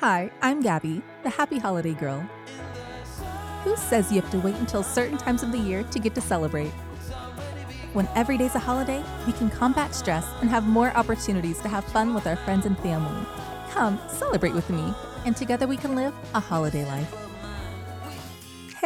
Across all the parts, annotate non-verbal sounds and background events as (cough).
Hi, I'm Gabby, the happy holiday girl. Who says you have to wait until certain times of the year to get to celebrate? When every day's a holiday, we can combat stress and have more opportunities to have fun with our friends and family. Come celebrate with me, and together we can live a holiday life.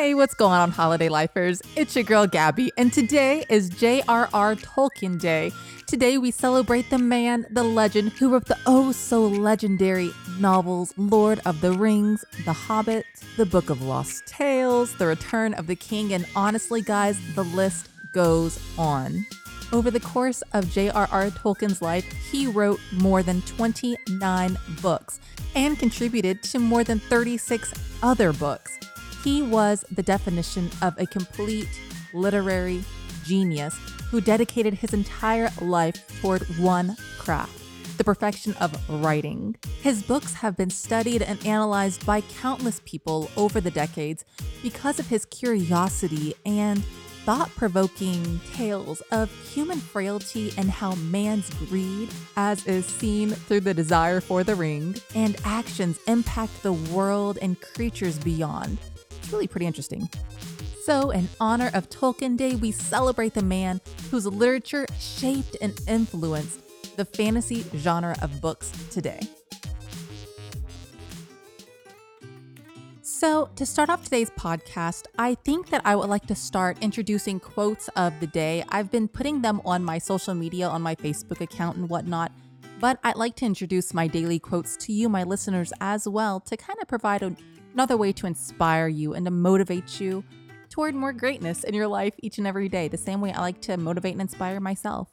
Hey, what's going on, holiday lifers? It's your girl Gabby, and today is J.R.R. Tolkien Day. Today we celebrate the man, the legend, who wrote the oh so legendary novels Lord of the Rings, The Hobbit, The Book of Lost Tales, The Return of the King, and honestly, guys, the list goes on. Over the course of J.R.R. Tolkien's life, he wrote more than 29 books and contributed to more than 36 other books. He was the definition of a complete literary genius who dedicated his entire life toward one craft the perfection of writing. His books have been studied and analyzed by countless people over the decades because of his curiosity and thought provoking tales of human frailty and how man's greed, as is seen through the desire for the ring, and actions impact the world and creatures beyond. Really pretty interesting. So, in honor of Tolkien Day, we celebrate the man whose literature shaped and influenced the fantasy genre of books today. So, to start off today's podcast, I think that I would like to start introducing quotes of the day. I've been putting them on my social media, on my Facebook account, and whatnot, but I'd like to introduce my daily quotes to you, my listeners, as well, to kind of provide another way to inspire you and to motivate you toward more greatness in your life each and every day, the same way I like to motivate and inspire myself.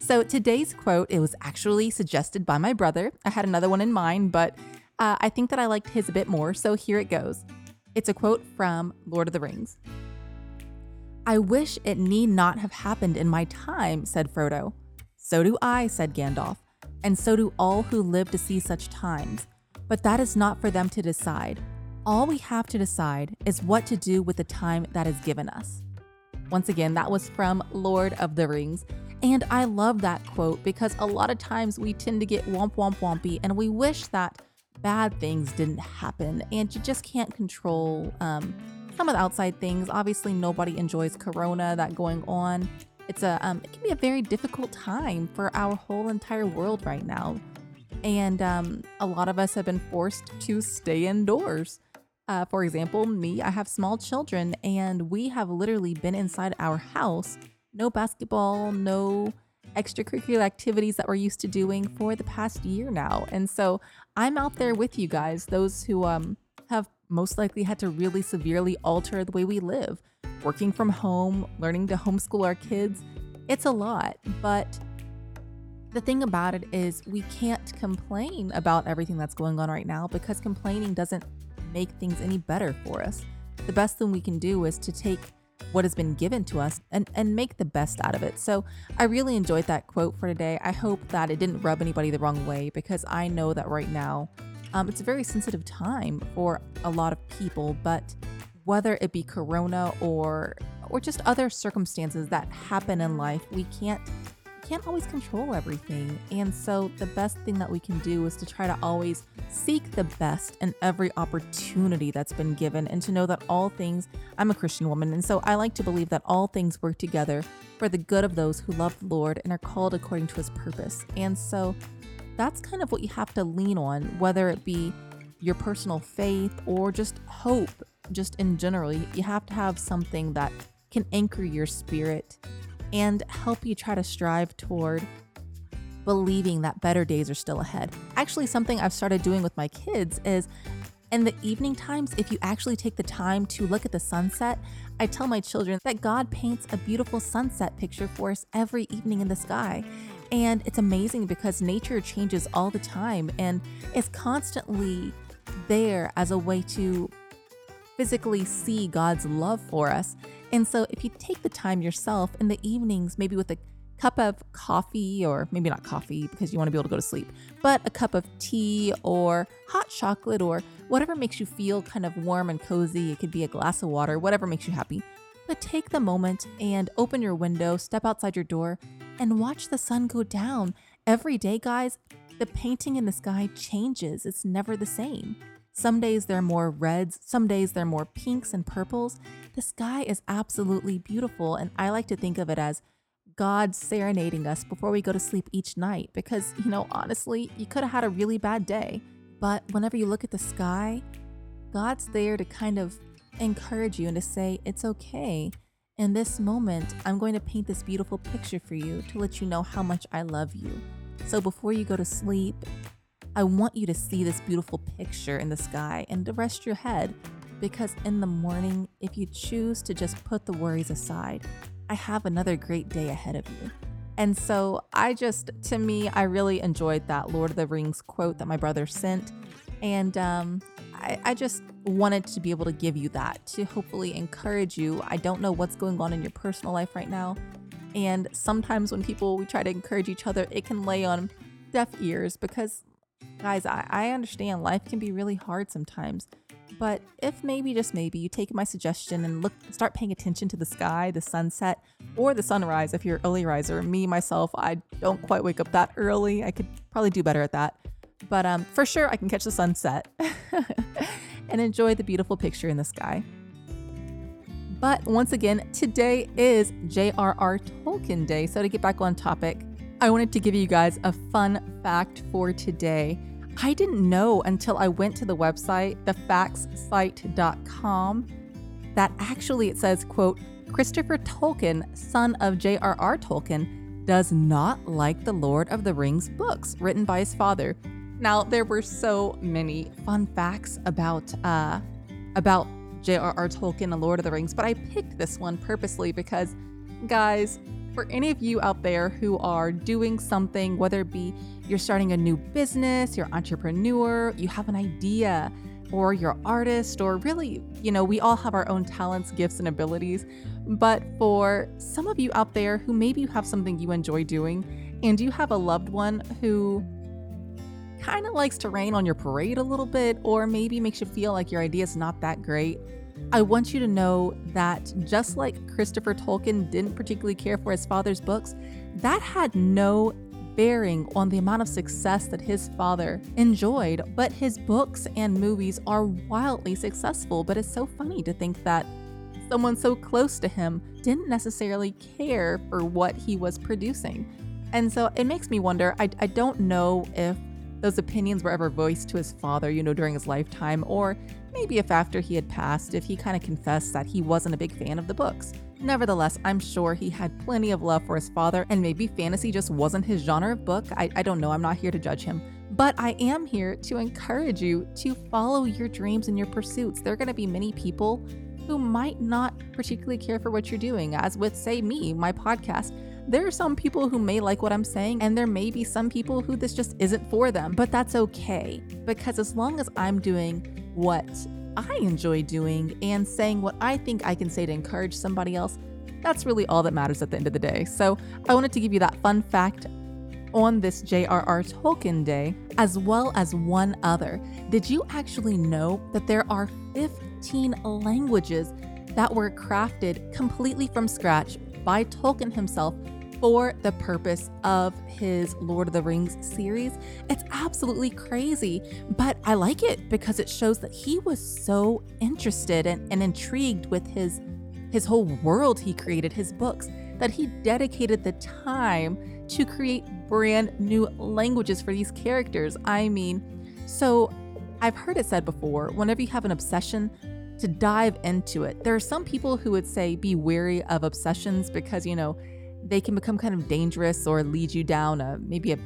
So today's quote, it was actually suggested by my brother. I had another one in mind, but uh, I think that I liked his a bit more, so here it goes. It's a quote from Lord of the Rings. I wish it need not have happened in my time, said Frodo. So do I, said Gandalf, and so do all who live to see such times. But that is not for them to decide. All we have to decide is what to do with the time that is given us. Once again, that was from Lord of the Rings. And I love that quote because a lot of times we tend to get womp womp wompy and we wish that bad things didn't happen and you just can't control um, some of the outside things. Obviously, nobody enjoys Corona that going on. It's a um, it can be a very difficult time for our whole entire world right now, and um, a lot of us have been forced to stay indoors. Uh, for example, me, I have small children, and we have literally been inside our house. No basketball, no extracurricular activities that we're used to doing for the past year now. And so I'm out there with you guys, those who um, have most likely had to really severely alter the way we live, working from home, learning to homeschool our kids. It's a lot, but the thing about it is we can't complain about everything that's going on right now because complaining doesn't make things any better for us. The best thing we can do is to take what has been given to us and, and make the best out of it. So I really enjoyed that quote for today. I hope that it didn't rub anybody the wrong way because I know that right now um, it's a very sensitive time for a lot of people, but whether it be corona or or just other circumstances that happen in life, we can't can't always control everything. And so the best thing that we can do is to try to always seek the best in every opportunity that's been given and to know that all things, I'm a Christian woman, and so I like to believe that all things work together for the good of those who love the Lord and are called according to his purpose. And so that's kind of what you have to lean on, whether it be your personal faith or just hope, just in general. You have to have something that can anchor your spirit and help you try to strive toward believing that better days are still ahead. Actually, something I've started doing with my kids is in the evening times, if you actually take the time to look at the sunset, I tell my children that God paints a beautiful sunset picture for us every evening in the sky. And it's amazing because nature changes all the time and is constantly there as a way to physically see God's love for us. And so, if you take the time yourself in the evenings, maybe with a cup of coffee, or maybe not coffee because you want to be able to go to sleep, but a cup of tea or hot chocolate or whatever makes you feel kind of warm and cozy. It could be a glass of water, whatever makes you happy. But take the moment and open your window, step outside your door, and watch the sun go down. Every day, guys, the painting in the sky changes, it's never the same. Some days they're more reds, some days they're more pinks and purples. The sky is absolutely beautiful, and I like to think of it as God serenading us before we go to sleep each night because, you know, honestly, you could have had a really bad day. But whenever you look at the sky, God's there to kind of encourage you and to say, it's okay. In this moment, I'm going to paint this beautiful picture for you to let you know how much I love you. So before you go to sleep, I want you to see this beautiful picture in the sky and to rest your head because in the morning, if you choose to just put the worries aside, I have another great day ahead of you. And so I just, to me, I really enjoyed that Lord of the Rings quote that my brother sent. And um, I, I just wanted to be able to give you that to hopefully encourage you. I don't know what's going on in your personal life right now. And sometimes when people, we try to encourage each other, it can lay on deaf ears because, guys, I, I understand life can be really hard sometimes. But if maybe, just maybe, you take my suggestion and look, start paying attention to the sky, the sunset, or the sunrise if you're an early riser. Me, myself, I don't quite wake up that early. I could probably do better at that. But um, for sure, I can catch the sunset (laughs) and enjoy the beautiful picture in the sky. But once again, today is J.R.R. Tolkien Day. So to get back on topic, I wanted to give you guys a fun fact for today. I didn't know until I went to the website, thefactsite.com, that actually it says, quote, Christopher Tolkien, son of J.R.R. Tolkien, does not like the Lord of the Rings books written by his father. Now, there were so many fun facts about uh, about J.R.R. Tolkien and Lord of the Rings, but I picked this one purposely because, guys, for any of you out there who are doing something, whether it be you're starting a new business, you're entrepreneur, you have an idea, or you're artist, or really, you know, we all have our own talents, gifts, and abilities. But for some of you out there who maybe you have something you enjoy doing, and you have a loved one who kind of likes to rain on your parade a little bit, or maybe makes you feel like your idea is not that great, I want you to know that just like Christopher Tolkien didn't particularly care for his father's books, that had no bearing on the amount of success that his father enjoyed. But his books and movies are wildly successful. But it's so funny to think that someone so close to him didn't necessarily care for what he was producing. And so it makes me wonder I, I don't know if those opinions were ever voiced to his father, you know, during his lifetime, or maybe if after he had passed, if he kind of confessed that he wasn't a big fan of the books. Nevertheless, I'm sure he had plenty of love for his father, and maybe fantasy just wasn't his genre of book. I, I don't know, I'm not here to judge him. But I am here to encourage you to follow your dreams and your pursuits. There are going to be many people who might not particularly care for what you're doing, as with, say, me, my podcast there are some people who may like what I'm saying, and there may be some people who this just isn't for them, but that's okay. Because as long as I'm doing what I enjoy doing and saying what I think I can say to encourage somebody else, that's really all that matters at the end of the day. So I wanted to give you that fun fact on this J.R.R. Tolkien Day, as well as one other. Did you actually know that there are 15 languages that were crafted completely from scratch by Tolkien himself for the purpose of his Lord of the Rings series. It's absolutely crazy, but I like it because it shows that he was so interested and, and intrigued with his his whole world he created, his books, that he dedicated the time to create brand new languages for these characters. I mean, so I've heard it said before, whenever you have an obsession, to dive into it. There are some people who would say be wary of obsessions because, you know, they can become kind of dangerous or lead you down a maybe a,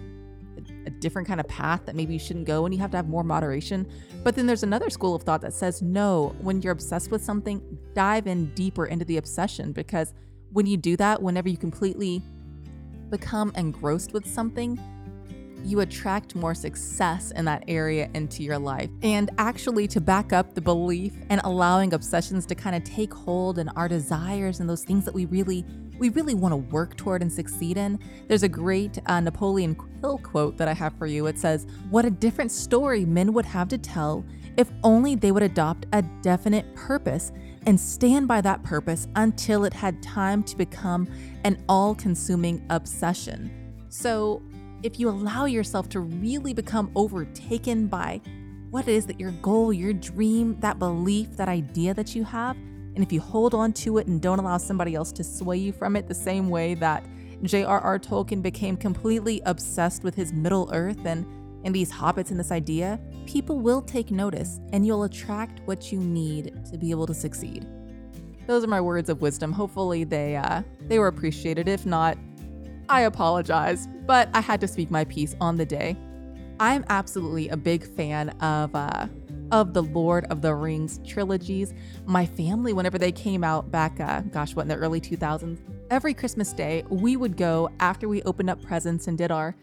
a different kind of path that maybe you shouldn't go and you have to have more moderation. But then there's another school of thought that says no, when you're obsessed with something, dive in deeper into the obsession because when you do that, whenever you completely become engrossed with something, you attract more success in that area into your life. And actually, to back up the belief and allowing obsessions to kind of take hold and our desires and those things that we really we really want to work toward and succeed in. There's a great uh, Napoleon Hill quote that I have for you. It says, What a different story men would have to tell if only they would adopt a definite purpose and stand by that purpose until it had time to become an all consuming obsession. So, if you allow yourself to really become overtaken by what it is that your goal, your dream, that belief, that idea that you have, and if you hold on to it and don't allow somebody else to sway you from it the same way that J.R.R. Tolkien became completely obsessed with his Middle Earth and, and these hobbits and this idea, people will take notice and you'll attract what you need to be able to succeed. Those are my words of wisdom. Hopefully they uh, they were appreciated. If not, I apologize, but I had to speak my piece on the day. I'm absolutely a big fan of uh, of the Lord of the Rings trilogies. My family, whenever they came out back, uh, gosh, what in the early 2000s, every Christmas Day, we would go after we opened up presents and did our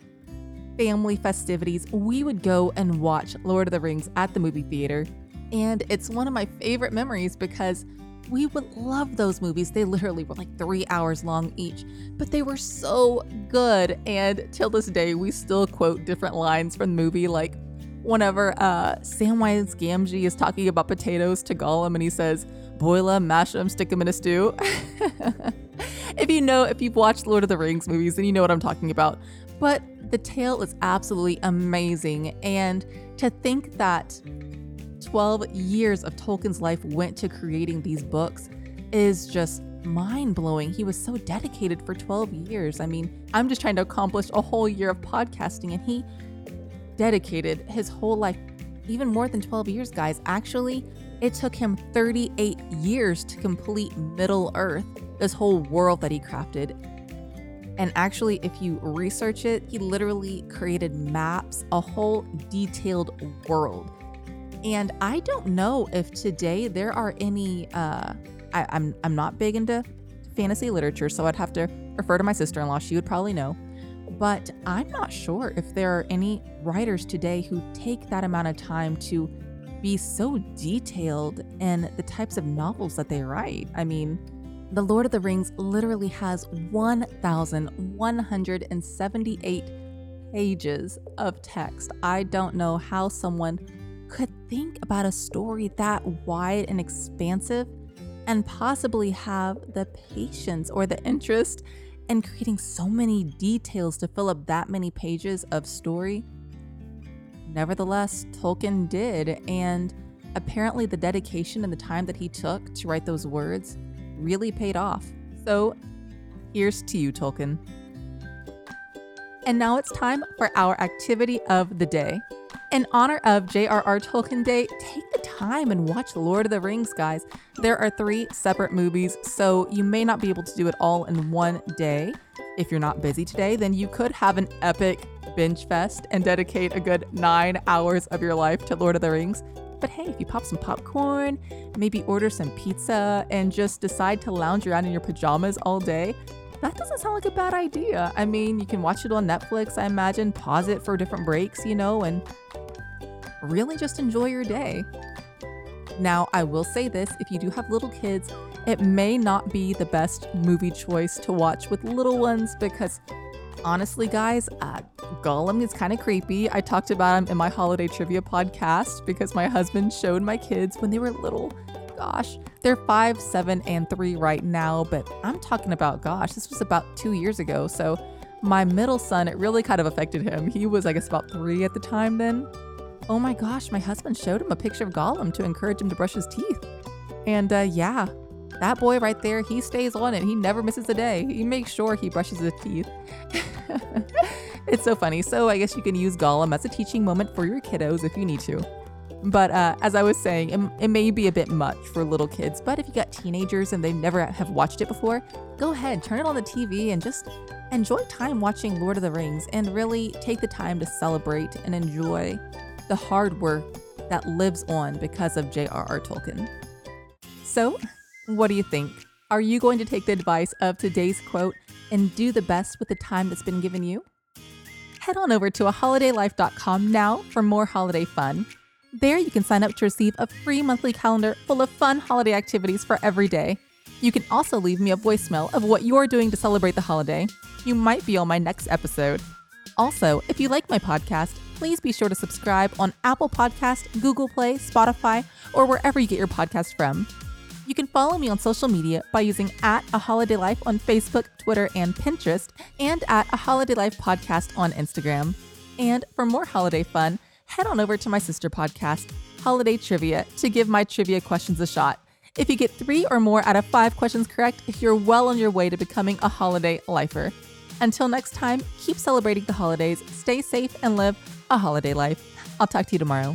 family festivities. We would go and watch Lord of the Rings at the movie theater. And it's one of my favorite memories because we would love those movies. They literally were like three hours long each, but they were so good. And till this day, we still quote different lines from the movie, like whenever uh, Samwise Gamgee is talking about potatoes to Gollum and he says, boil them, mash them, stick them in a stew. (laughs) if you know, if you've watched Lord of the Rings movies, then you know what I'm talking about. But the tale is absolutely amazing. And to think that 12 years of Tolkien's life went to creating these books is just mind blowing. He was so dedicated for 12 years. I mean, I'm just trying to accomplish a whole year of podcasting, and he dedicated his whole life, even more than 12 years, guys. Actually, it took him 38 years to complete Middle Earth, this whole world that he crafted. And actually, if you research it, he literally created maps, a whole detailed world. And I don't know if today there are any. Uh, I, I'm I'm not big into fantasy literature, so I'd have to refer to my sister-in-law. She would probably know. But I'm not sure if there are any writers today who take that amount of time to be so detailed in the types of novels that they write. I mean, The Lord of the Rings literally has 1,178 pages of text. I don't know how someone could think about a story that wide and expansive and possibly have the patience or the interest in creating so many details to fill up that many pages of story. Nevertheless, Tolkien did, and apparently the dedication and the time that he took to write those words really paid off. So, here's to you, Tolkien. And now it's time for our activity of the day. In honor of J.R.R. Tolkien Day, take the time and watch Lord of the Rings, guys. There are three separate movies, so you may not be able to do it all in one day. If you're not busy today, then you could have an epic binge fest and dedicate a good nine hours of your life to Lord of the Rings. But hey, if you pop some popcorn, maybe order some pizza, and just decide to lounge around in your pajamas all day, that doesn't sound like a bad idea. I mean, you can watch it on Netflix, I imagine, pause it for different breaks, you know, and really just enjoy your day. Now, I will say this if you do have little kids, it may not be the best movie choice to watch with little ones because honestly, guys, uh, Gollum is kind of creepy. I talked about him in my holiday trivia podcast because my husband showed my kids when they were little. Gosh, they're five, seven, and three right now, but I'm talking about, gosh, this was about two years ago. So my middle son, it really kind of affected him. He was, I guess, about three at the time then oh my gosh, my husband showed him a picture of Gollum to encourage him to brush his teeth. And uh, yeah, that boy right there, he stays on it. He never misses a day. He makes sure he brushes his teeth. (laughs) it's so funny. So I guess you can use Gollum as a teaching moment for your kiddos if you need to. But uh, as I was saying, it, it, may be a bit much for little kids. But if you got teenagers and they never have watched it before, go ahead, turn it on the TV and just enjoy time watching Lord of the Rings and really take the time to celebrate and enjoy the hard work that lives on because of J.R.R. Tolkien. So, what do you think? Are you going to take the advice of today's quote and do the best with the time that's been given you? Head on over to aholidaylife.com now for more holiday fun. There, you can sign up to receive a free monthly calendar full of fun holiday activities for every day. You can also leave me a voicemail of what you're doing to celebrate the holiday. You might be on my next episode. Also, if you like my podcast, please be sure to subscribe on Apple Podcast, Google Play, Spotify, or wherever you get your podcast from. You can follow me on social media by using at a holiday life on Facebook, Twitter, and Pinterest, and at a holiday life podcast on Instagram. And for more holiday fun, head on over to my sister podcast, Holiday Trivia, to give my trivia questions a shot. If you get three or more out of five questions correct, you're well on your way to becoming a holiday lifer. Until next time, keep celebrating the holidays, stay safe, and live a holiday life. I'll talk to you tomorrow.